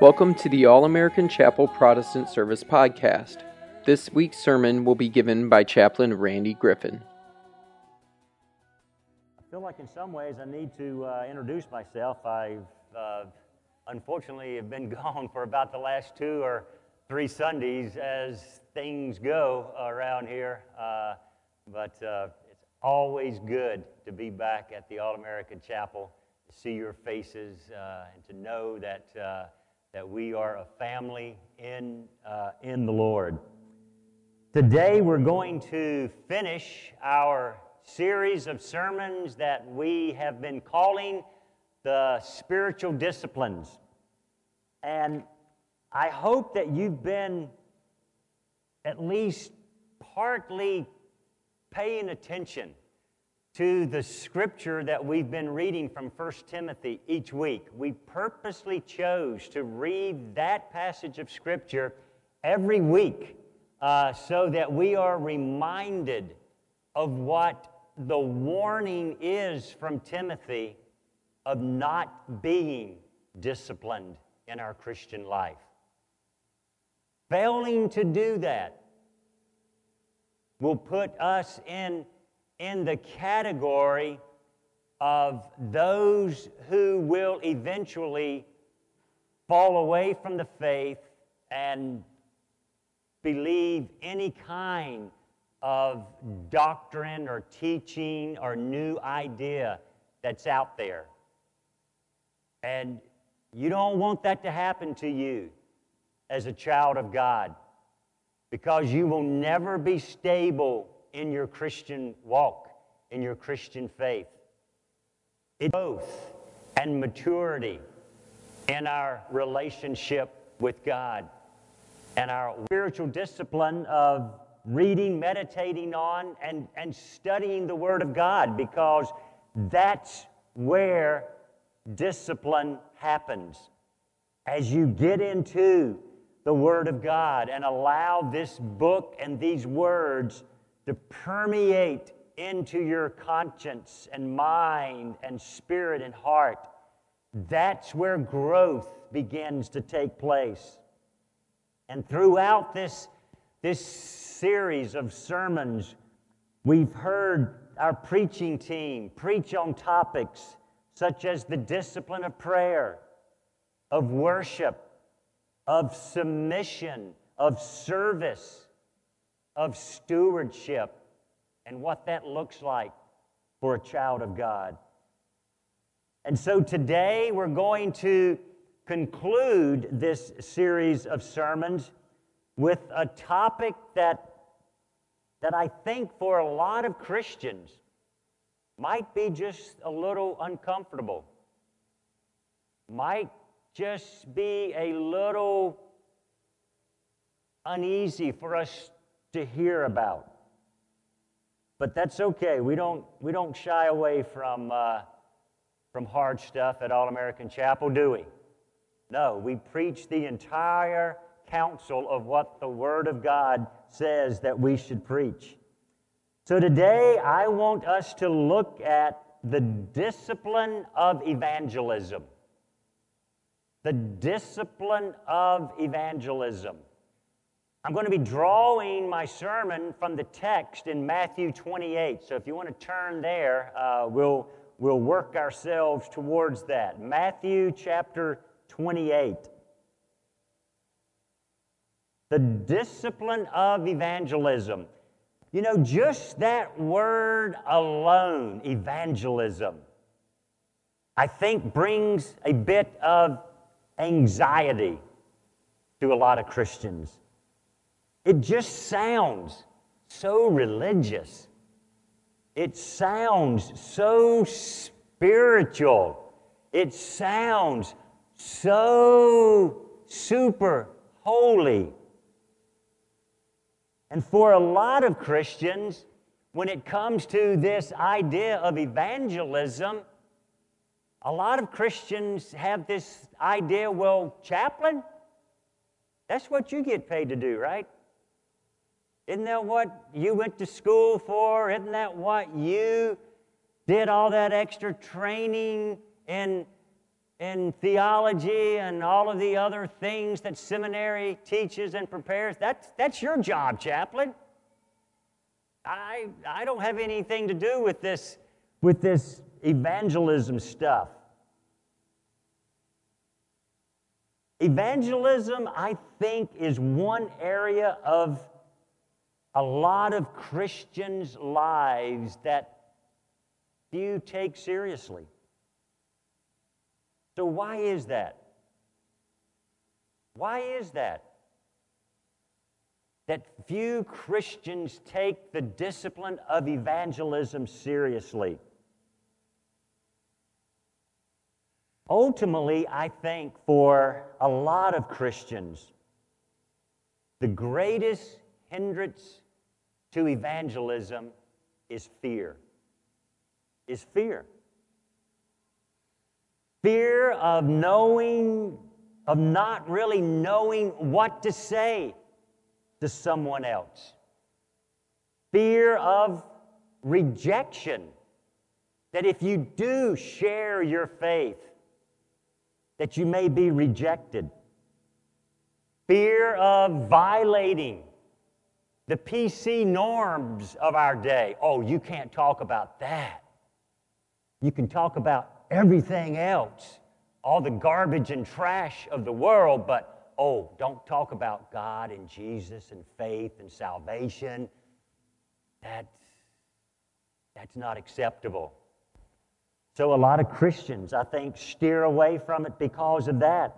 Welcome to the All American Chapel Protestant Service Podcast. This week's sermon will be given by Chaplain Randy Griffin. I feel like in some ways I need to uh, introduce myself. I've uh, unfortunately have been gone for about the last two or three Sundays as things go around here. Uh, but uh, it's always good to be back at the All American Chapel, to see your faces, uh, and to know that, uh, that we are a family in, uh, in the Lord. Today we're going to finish our series of sermons that we have been calling the spiritual disciplines. And I hope that you've been at least partly paying attention to the scripture that we've been reading from 1 Timothy each week. We purposely chose to read that passage of scripture every week uh, so that we are reminded of what the warning is from Timothy of not being disciplined in our Christian life. Failing to do that will put us in, in the category of those who will eventually fall away from the faith and believe any kind of doctrine or teaching or new idea that's out there. And you don't want that to happen to you as a child of God because you will never be stable in your Christian walk, in your Christian faith. It's growth and maturity in our relationship with God and our spiritual discipline of reading, meditating on, and, and studying the Word of God because that's where discipline happens. As you get into the Word of God and allow this book and these words to permeate into your conscience and mind and spirit and heart, that's where growth begins to take place. And throughout this, this series of sermons, we've heard our preaching team preach on topics such as the discipline of prayer, of worship, of submission, of service, of stewardship, and what that looks like for a child of God. And so today we're going to conclude this series of sermons with a topic that, that I think for a lot of Christians might be just a little uncomfortable, might just be a little uneasy for us to hear about. But that's okay. We don't, we don't shy away from, uh, from hard stuff at All American Chapel, do we? No, we preach the entire counsel of what the Word of God says that we should preach. So today, I want us to look at the discipline of evangelism the discipline of evangelism. I'm going to be drawing my sermon from the text in Matthew 28. So if you want to turn there, uh, we'll, we'll work ourselves towards that. Matthew chapter 28. The discipline of evangelism. You know, just that word alone, evangelism, I think brings a bit of anxiety to a lot of Christians. It just sounds so religious. It sounds so spiritual. It sounds so super holy. And for a lot of Christians, when it comes to this idea of evangelism, a lot of Christians have this idea well, chaplain, that's what you get paid to do, right? Isn't that what you went to school for? Isn't that what you did all that extra training in, in theology and all of the other things that seminary teaches and prepares. That's, that's your job, chaplain. I, I don't have anything to do with this, with this evangelism stuff. Evangelism, I think, is one area of a lot of Christians' lives that few take seriously. So, why is that? Why is that? That few Christians take the discipline of evangelism seriously. Ultimately, I think for a lot of Christians, the greatest hindrance to evangelism is fear. Is fear. Fear of knowing, of not really knowing what to say to someone else. Fear of rejection. That if you do share your faith, that you may be rejected. Fear of violating the PC norms of our day. Oh, you can't talk about that. You can talk about everything else, all the garbage and trash of the world, but oh, don't talk about God and Jesus and faith and salvation. That's, that's not acceptable. So, a lot of Christians, I think, steer away from it because of that.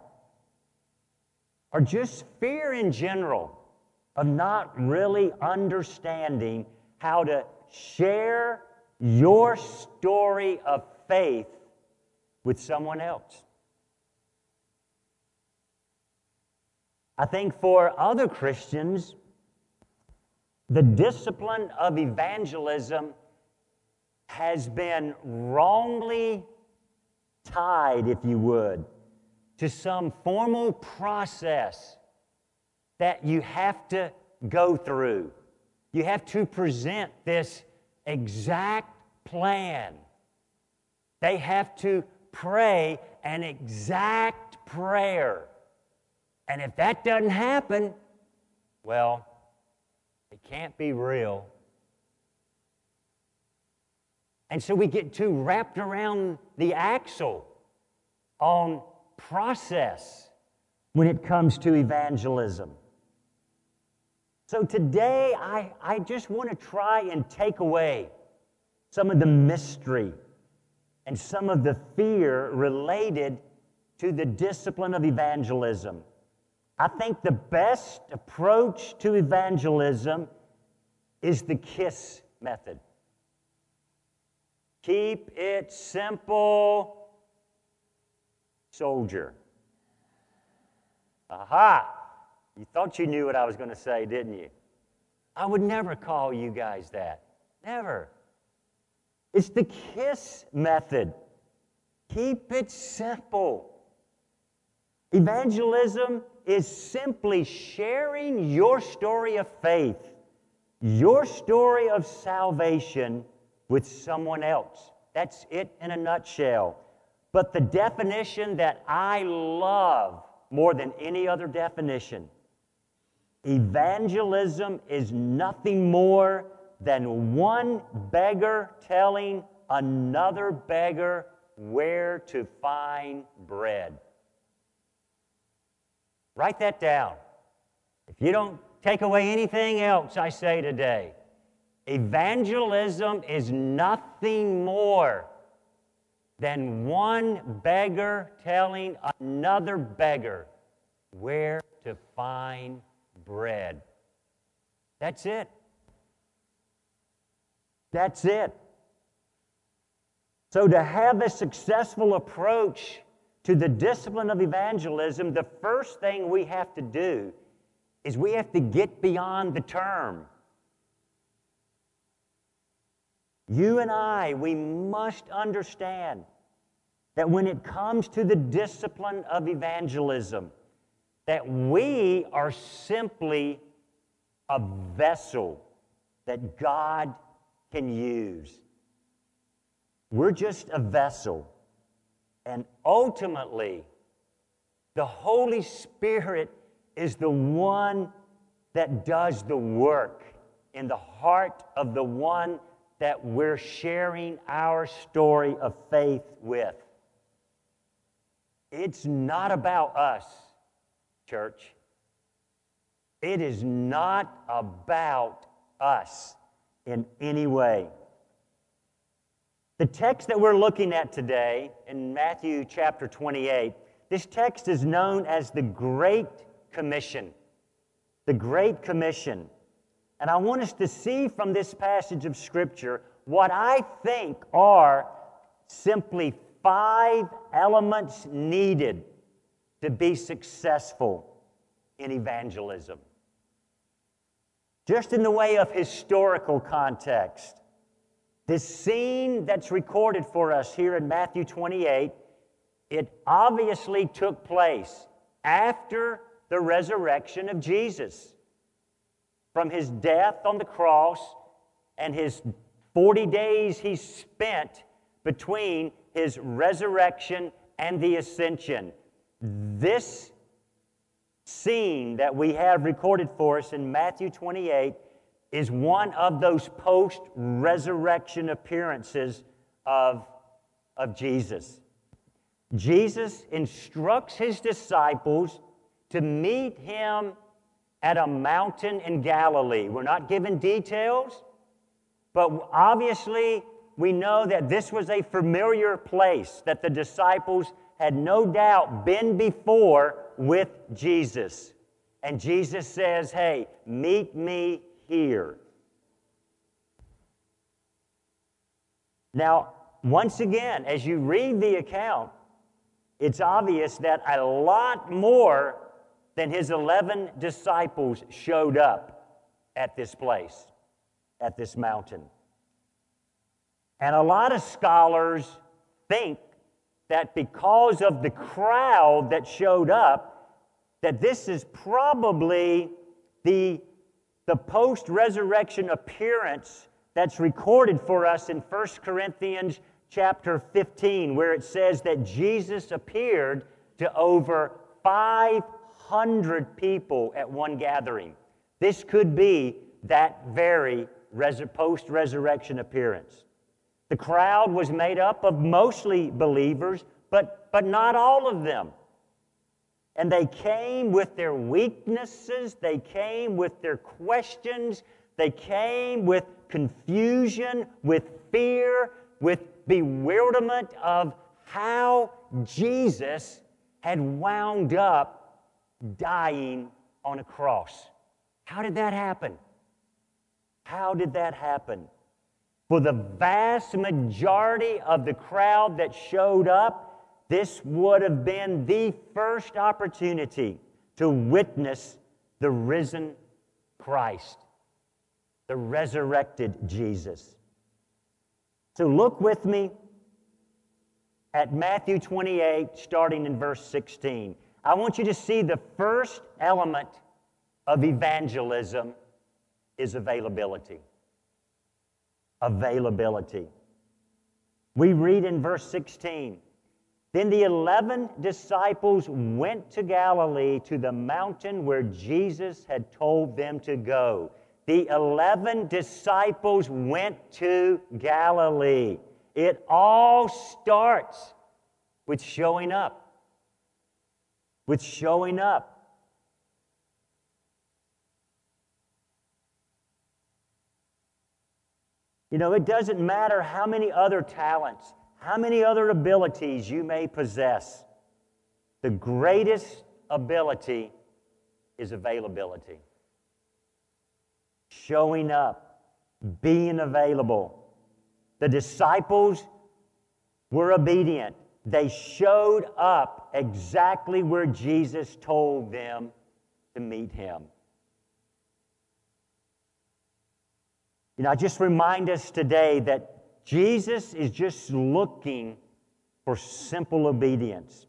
Or just fear in general of not really understanding how to share your story of faith with someone else. I think for other Christians, the discipline of evangelism has been wrongly tied, if you would, to some formal process that you have to go through. You have to present this exact plan. They have to pray an exact prayer. And if that doesn't happen, well, it can't be real. And so we get too wrapped around the axle on process when it comes to evangelism. So today, I, I just want to try and take away some of the mystery and some of the fear related to the discipline of evangelism. I think the best approach to evangelism is the KISS method. Keep it simple, soldier. Aha! You thought you knew what I was going to say, didn't you? I would never call you guys that. Never. It's the KISS method. Keep it simple. Evangelism is simply sharing your story of faith, your story of salvation with someone else. That's it in a nutshell. But the definition that I love more than any other definition evangelism is nothing more than one beggar telling another beggar where to find bread. Write that down. If you don't take away anything else I say today, evangelism is nothing more than one beggar telling another beggar where to find bread. That's it. That's it. So, to have a successful approach to the discipline of evangelism, the first thing we have to do is we have to get beyond the term. You and I, we must understand that when it comes to the discipline of evangelism, that we are simply a vessel that God can use. We're just a vessel. And ultimately, the Holy Spirit is the one that does the work in the heart of the one that we're sharing our story of faith with. It's not about us, church. It is not about us in any way. The text that we're looking at today in Matthew chapter 28, this text is known as the Great Commission. The Great Commission. And I want us to see from this passage of Scripture what I think are simply five elements needed to be successful in evangelism. Just in the way of historical context, this scene that's recorded for us here in Matthew 28, it obviously took place after the resurrection of Jesus. From his death on the cross and his 40 days he spent between his resurrection and the ascension. This scene that we have recorded for us in Matthew 28 is one of those post resurrection appearances of, of Jesus. Jesus instructs his disciples to meet him at a mountain in Galilee. We're not given details, but obviously we know that this was a familiar place that the disciples had no doubt been before with Jesus. And Jesus says, Hey, meet me here. Now, once again, as you read the account, it's obvious that a lot more than his 11 disciples showed up at this place, at this mountain. And a lot of scholars think that because of the crowd that showed up, that this is probably the the post resurrection appearance that's recorded for us in 1 Corinthians chapter 15, where it says that Jesus appeared to over 500 people at one gathering. This could be that very post resurrection appearance. The crowd was made up of mostly believers, but, but not all of them. And they came with their weaknesses, they came with their questions, they came with confusion, with fear, with bewilderment of how Jesus had wound up dying on a cross. How did that happen? How did that happen? For the vast majority of the crowd that showed up, this would have been the first opportunity to witness the risen Christ, the resurrected Jesus. So look with me at Matthew 28, starting in verse 16. I want you to see the first element of evangelism is availability. Availability. We read in verse 16 then the 11 disciples went to Galilee to the mountain where Jesus had told them to go. The 11 disciples went to Galilee. It all starts with showing up. With showing up. You know, it doesn't matter how many other talents, how many other abilities you may possess, the greatest ability is availability. Showing up, being available. The disciples were obedient. They showed up exactly where Jesus told them to meet him. You know, I just remind us today that Jesus is just looking for simple obedience.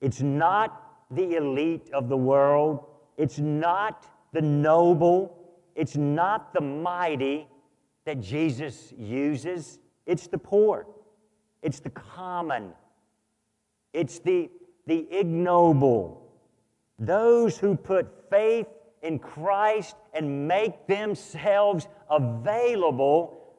It's not the elite of the world, it's not the noble, it's not the mighty that Jesus uses, it's the poor, it's the common, It's the, the ignoble. Those who put faith in Christ and make themselves available,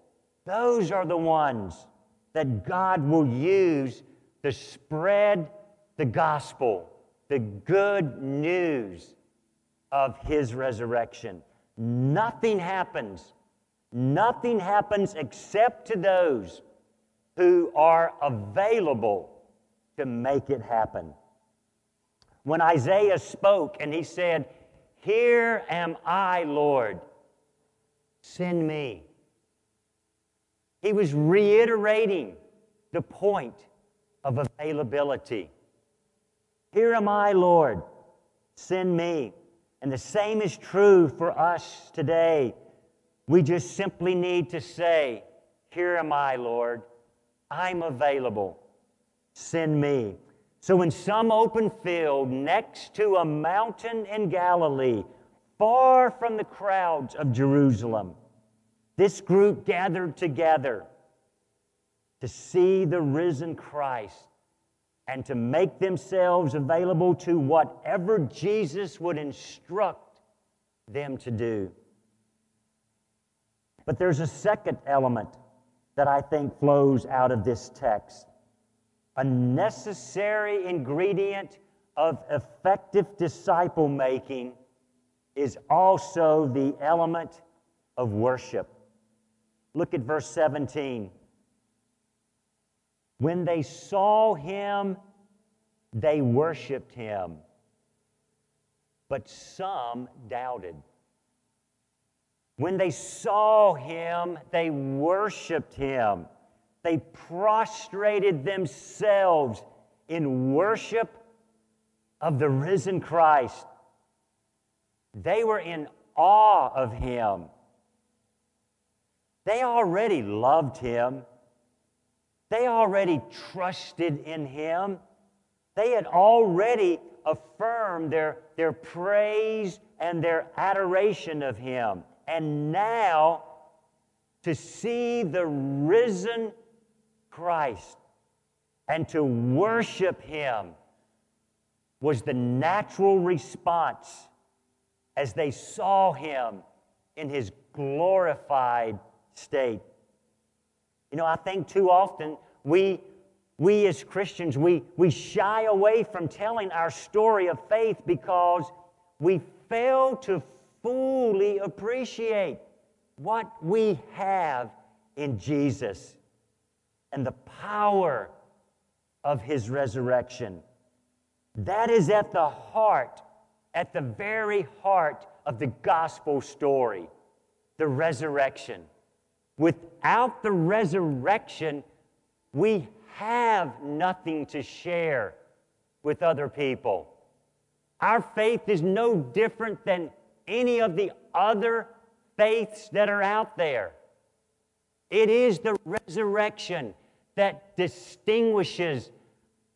those are the ones that God will use to spread the gospel, the good news of His resurrection. Nothing happens. Nothing happens except to those who are available to make it happen. When Isaiah spoke and he said, Here am I, Lord, send me. He was reiterating the point of availability. Here am I, Lord, send me. And the same is true for us today. We just simply need to say, Here am I, Lord. I'm available. Send me. So, in some open field next to a mountain in Galilee, far from the crowds of Jerusalem, this group gathered together to see the risen Christ and to make themselves available to whatever Jesus would instruct them to do. But there's a second element that I think flows out of this text. A necessary ingredient of effective disciple making is also the element of worship. Look at verse 17. When they saw him, they worshiped him, but some doubted. When they saw him, they worshiped him. They prostrated themselves in worship of the risen Christ. They were in awe of him. They already loved him. They already trusted in him. They had already affirmed their, their praise and their adoration of him. And now, to see the risen Christ and to worship him was the natural response as they saw him in his glorified state. You know, I think too often we, we as Christians, we, we shy away from telling our story of faith because we fail to fully appreciate what we have in Jesus and the power of his resurrection. That is at the heart, at the very heart of the gospel story, the resurrection. Without the resurrection, we have nothing to share with other people. Our faith is no different than any of the other faiths that are out there. It is the resurrection that distinguishes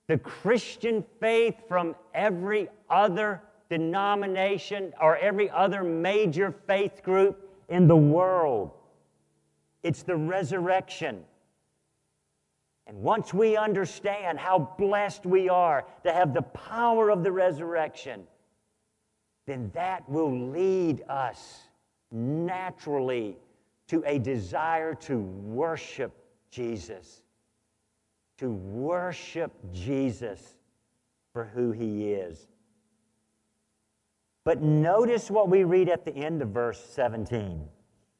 the Christian faith from every other denomination or every other major faith group in the world. It's the resurrection. And once we understand how blessed we are to have the power of the resurrection, then that will lead us naturally to a desire to worship Jesus, to worship Jesus for who he is. But notice what we read at the end of verse 17.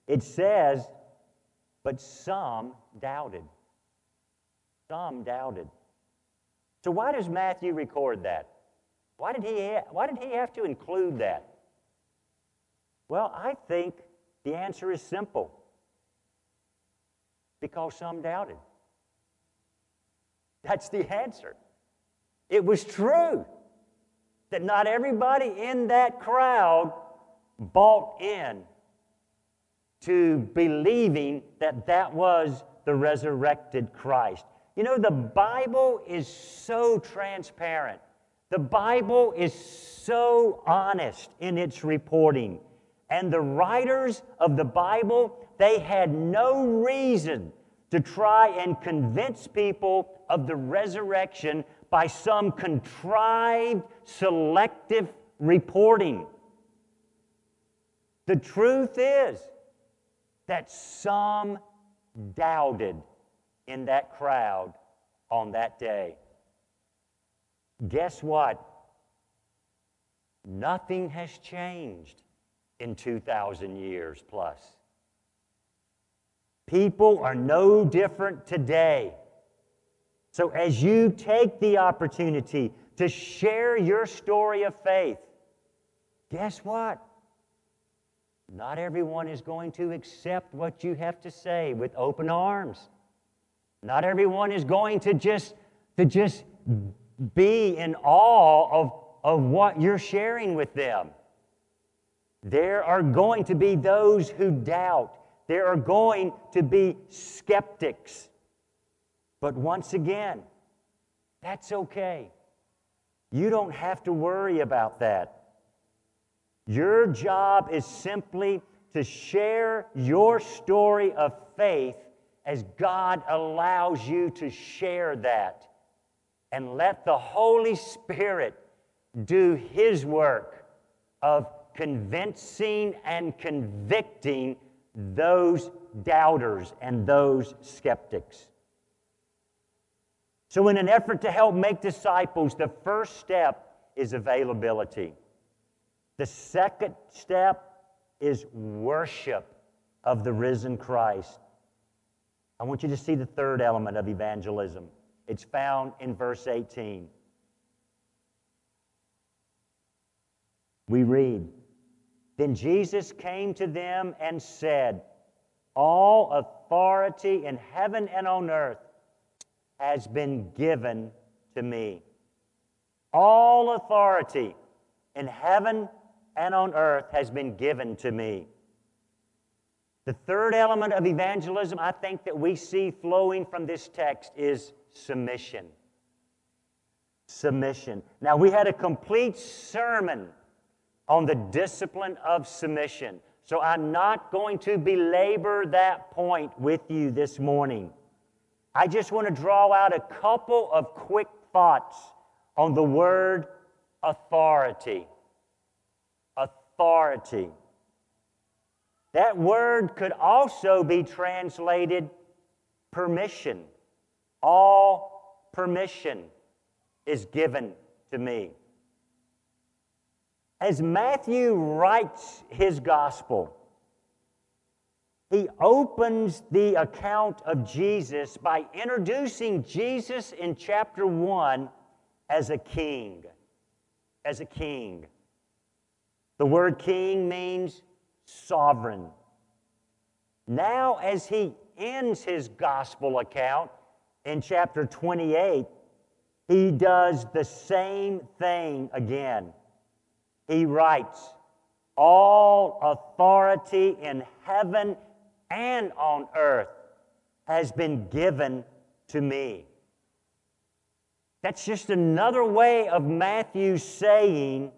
It says, but some doubted. Some doubted. So, why does Matthew record that? Why did he, ha- why did he have to include that? Well, I think the answer is simple because some doubted. That's the answer. It was true that not everybody in that crowd bought in to believing that that was the resurrected Christ. You know, the Bible is so transparent. The Bible is so honest in its reporting. And the writers of the Bible, they had no reason to try and convince people of the resurrection by some contrived, selective reporting. The truth is that some doubted in that crowd on that day. Guess what? Nothing has changed in 2,000 years plus. People are no different today. So, as you take the opportunity to share your story of faith, guess what? Not everyone is going to accept what you have to say with open arms. Not everyone is going to just, to just be in awe of, of what you're sharing with them. There are going to be those who doubt. There are going to be skeptics. But once again, that's okay. You don't have to worry about that. Your job is simply to share your story of faith as God allows you to share that. And let the Holy Spirit do His work of convincing and convicting those doubters and those skeptics. So, in an effort to help make disciples, the first step is availability. The second step is worship of the risen Christ. I want you to see the third element of evangelism. It's found in verse 18. We read, Then Jesus came to them and said, All authority in heaven and on earth has been given to me. All authority in heaven and on earth has been given to me. The third element of evangelism I think that we see flowing from this text is submission. Submission. Now, we had a complete sermon on the discipline of submission, so I'm not going to belabor that point with you this morning. I just want to draw out a couple of quick thoughts on the word authority authority. That word could also be translated permission. All permission is given to me. As Matthew writes his gospel, he opens the account of Jesus by introducing Jesus in chapter 1 as a king. As a king. The word king means sovereign. Now, as he ends his gospel account in chapter 28, he does the same thing again. He writes, All authority in heaven and on earth has been given to me. That's just another way of Matthew saying,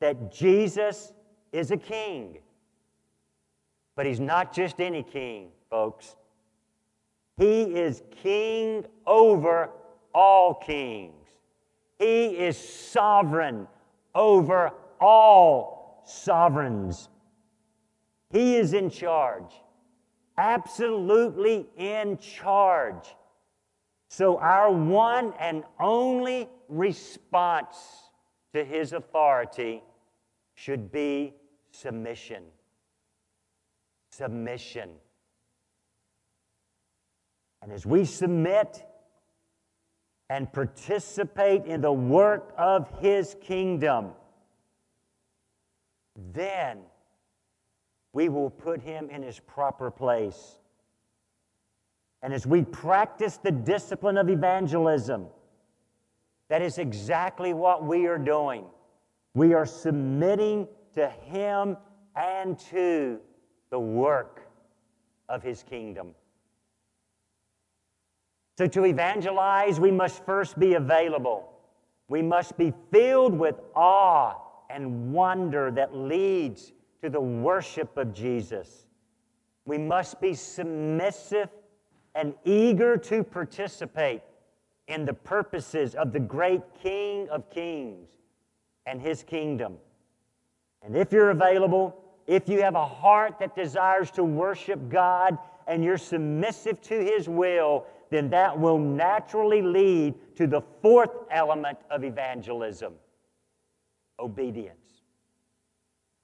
that Jesus is a king. But he's not just any king, folks. He is king over all kings. He is sovereign over all sovereigns. He is in charge, absolutely in charge. So, our one and only response to his authority should be submission. Submission. And as we submit and participate in the work of his kingdom, then we will put him in his proper place. And as we practice the discipline of evangelism, that is exactly what we are doing. We are submitting to Him and to the work of His kingdom. So, to evangelize, we must first be available. We must be filled with awe and wonder that leads to the worship of Jesus. We must be submissive and eager to participate in the purposes of the great King of Kings and his kingdom. And if you're available, if you have a heart that desires to worship God and you're submissive to his will, then that will naturally lead to the fourth element of evangelism obedience.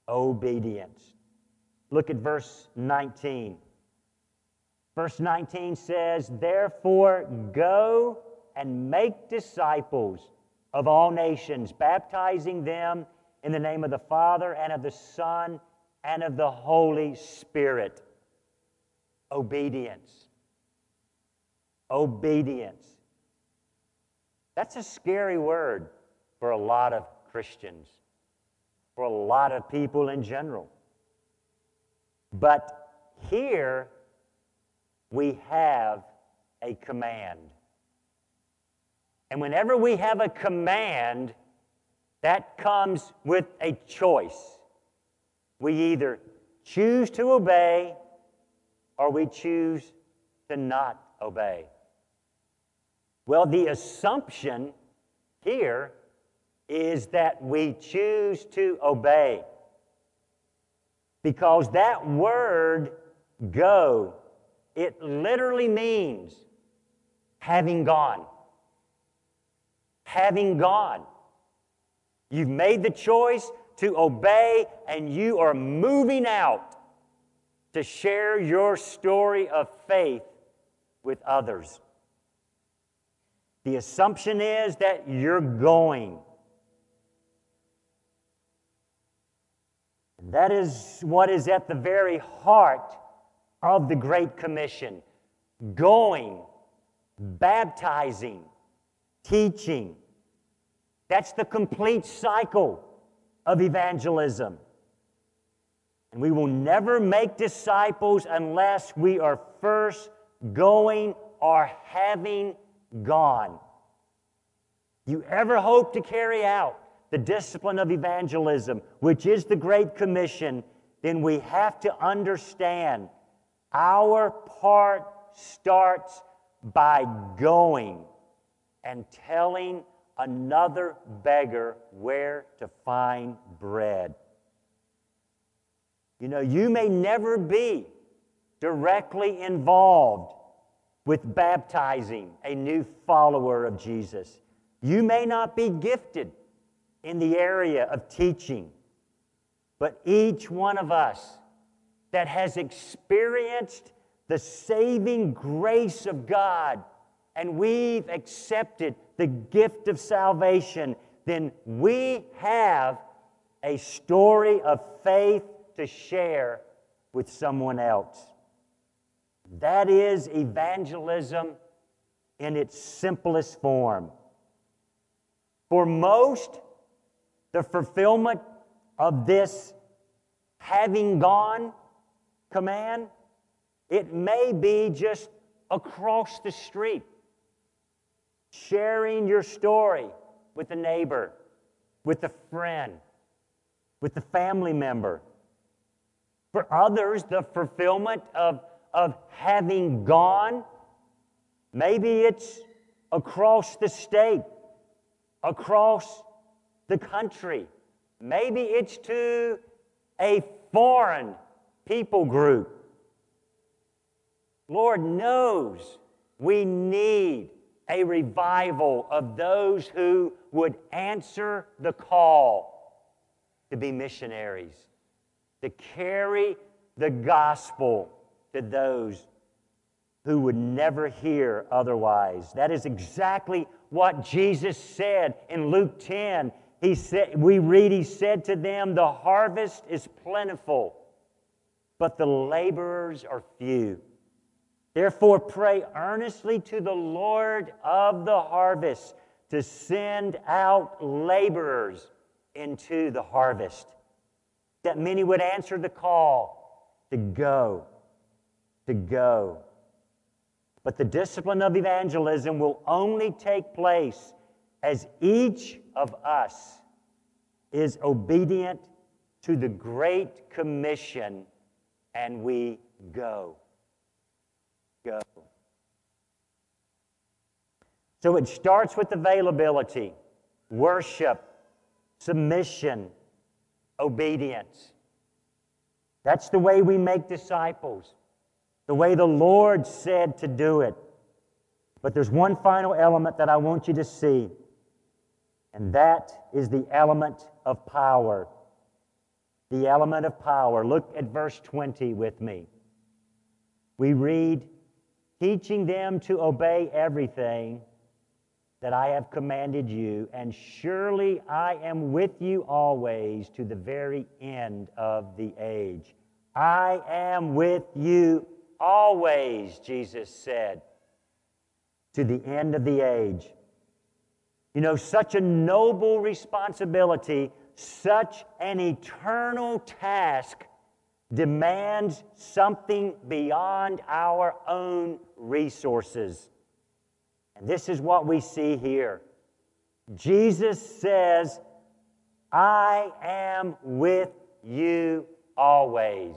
Obedience. Look at verse 19. Verse 19 says, Therefore, go and make disciples of all nations, baptizing them in the name of the Father and of the Son and of the Holy Spirit. Obedience. Obedience. That's a scary word for a lot of Christians, for a lot of people in general. But here we have a command. And whenever we have a command, that comes with a choice. We either choose to obey or we choose to not obey. Well, the assumption here is that we choose to obey. Because that word, go, it literally means having gone. Having gone. You've made the choice to obey, and you are moving out to share your story of faith with others. The assumption is that you're going. And that is what is at the very heart of the Great Commission going, baptizing, teaching. That's the complete cycle of evangelism. And we will never make disciples unless we are first going or having gone. You ever hope to carry out the discipline of evangelism, which is the Great Commission, then we have to understand our part starts by going and telling another beggar where to find bread. You know, you may never be directly involved with baptizing a new follower of Jesus. You may not be gifted in the area of teaching, but each one of us that has experienced the saving grace of God and we've accepted the gift of salvation, then we have a story of faith to share with someone else. That is evangelism in its simplest form. For most, the fulfillment of this having gone command, it may be just across the street, sharing your story with a neighbor, with a friend, with a family member. For others, the fulfillment of, of having gone, maybe it's across the state, across the country. Maybe it's to a foreign people group. Lord knows we need a revival of those who would answer the call to be missionaries, to carry the gospel to those who would never hear otherwise. That is exactly what Jesus said in Luke 10. He said, we read, He said to them, The harvest is plentiful but the laborers are few. Therefore, pray earnestly to the Lord of the harvest to send out laborers into the harvest, that many would answer the call to go, to go. But the discipline of evangelism will only take place as each of us is obedient to the Great Commission and we go. Go. So it starts with availability, worship, submission, obedience. That's the way we make disciples, the way the Lord said to do it. But there's one final element that I want you to see, and that is the element of power. The element of power. Look at verse 20 with me. We read, teaching them to obey everything that I have commanded you, and surely I am with you always to the very end of the age. I am with you always, Jesus said, to the end of the age. You know, such a noble responsibility, such an eternal task demands something beyond our own resources. And this is what we see here. Jesus says, I am with you always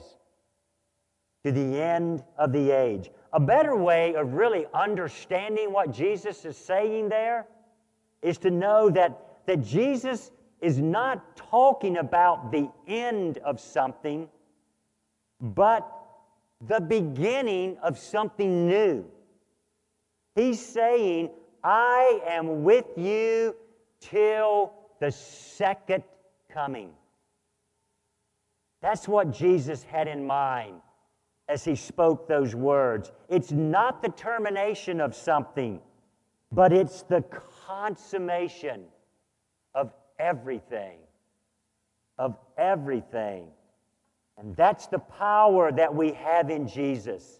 to the end of the age. A better way of really understanding what Jesus is saying there is to know that, that Jesus is not talking about the end of something, but the beginning of something new. He's saying, I am with you till the second coming. That's what Jesus had in mind as he spoke those words. It's not the termination of something, but it's the consummation of everything. Of everything. And that's the power that we have in Jesus.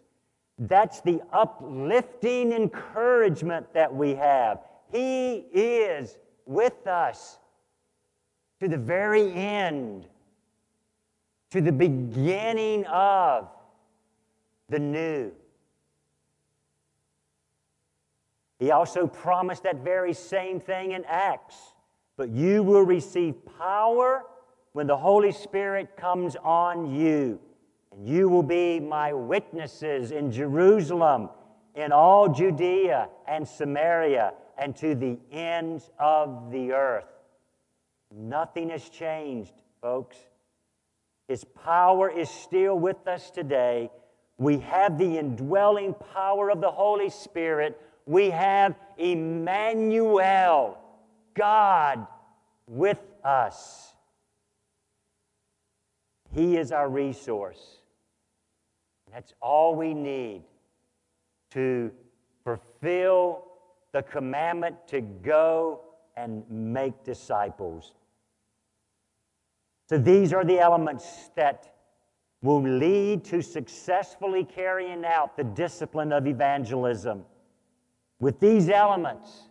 That's the uplifting encouragement that we have. He is with us to the very end, to the beginning of the new. He also promised that very same thing in Acts. But you will receive power when the Holy Spirit comes on you. And you will be my witnesses in Jerusalem, in all Judea and Samaria, and to the ends of the earth. Nothing has changed, folks. His power is still with us today. We have the indwelling power of the Holy Spirit. We have Emmanuel, God with us. He is our resource. That's all we need to fulfill the commandment to go and make disciples. So these are the elements that will lead to successfully carrying out the discipline of evangelism. With these elements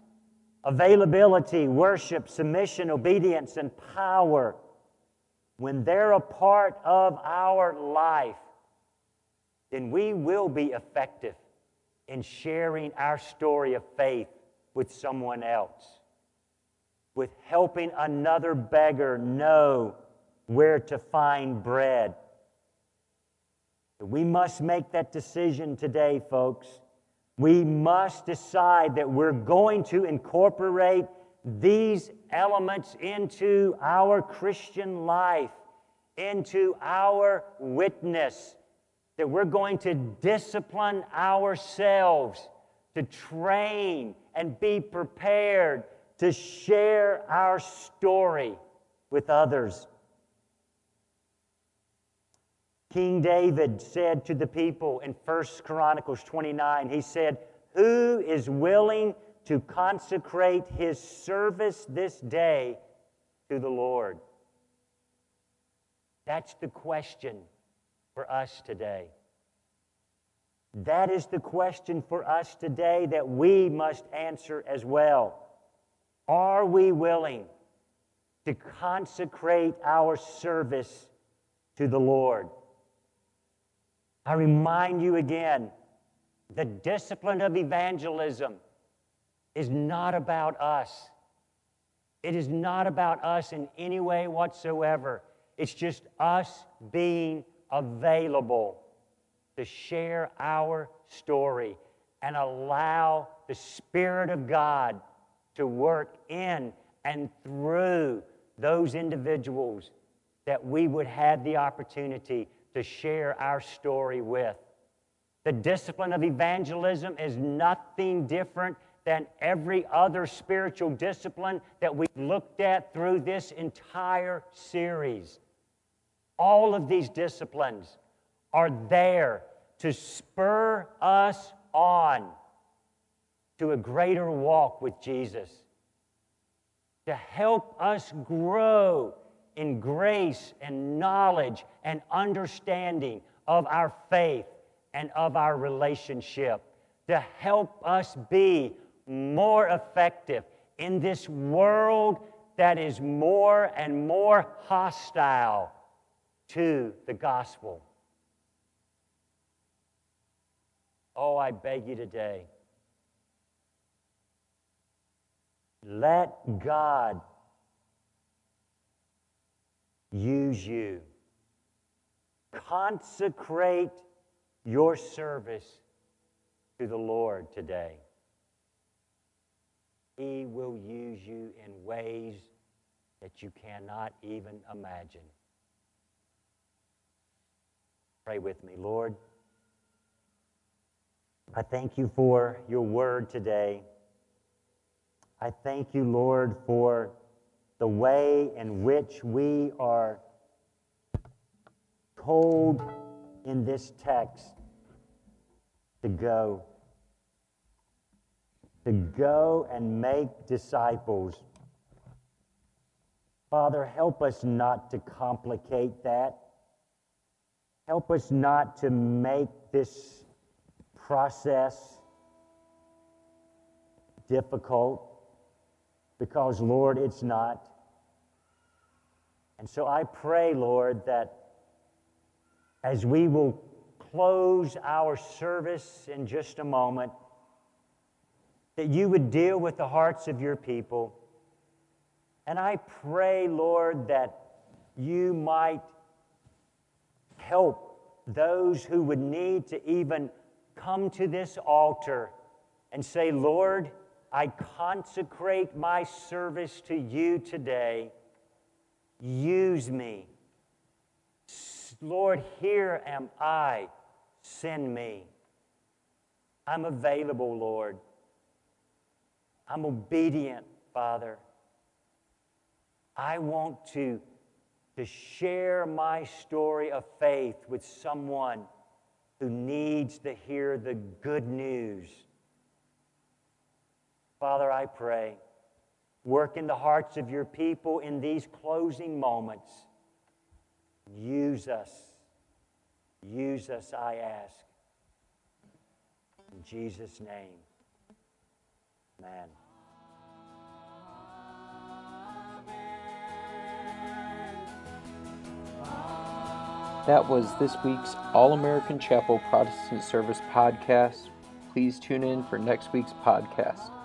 availability, worship, submission, obedience, and power when they're a part of our life, then we will be effective in sharing our story of faith with someone else, with helping another beggar know where to find bread. We must make that decision today, folks. We must decide that we're going to incorporate these elements into our Christian life, into our witness, that we're going to discipline ourselves to train and be prepared to share our story with others. King David said to the people in 1 Chronicles 29, he said, Who is willing to consecrate his service this day to the Lord? That's the question for us today. That is the question for us today that we must answer as well. Are we willing to consecrate our service to the Lord? I remind you again the discipline of evangelism is not about us. It is not about us in any way whatsoever. It's just us being available to share our story and allow the Spirit of God to work in and through those individuals that we would have the opportunity to share our story with. The discipline of evangelism is nothing different than every other spiritual discipline that we've looked at through this entire series. All of these disciplines are there to spur us on to a greater walk with Jesus, to help us grow in grace and knowledge and understanding of our faith and of our relationship, to help us be more effective in this world that is more and more hostile to the gospel. Oh, I beg you today. Let God use you. Consecrate your service to the Lord today. He will use you in ways that you cannot even imagine. Pray with me, Lord. I thank you for your word today. I thank you, Lord, for the way in which we are told in this text to go. To go and make disciples. Father, help us not to complicate that. Help us not to make this process difficult because, Lord, it's not. And so I pray, Lord, that as we will close our service in just a moment, that you would deal with the hearts of your people. And I pray, Lord, that you might help those who would need to even come to this altar and say, Lord, I consecrate my service to you today. Use me. Lord, here am I. Send me. I'm available, Lord. I'm obedient, Father. I want to, to share my story of faith with someone who needs to hear the good news. Father, I pray, work in the hearts of your people in these closing moments. Use us. Use us, I ask. In Jesus' name, amen. That was this week's All American Chapel Protestant Service podcast. Please tune in for next week's podcast.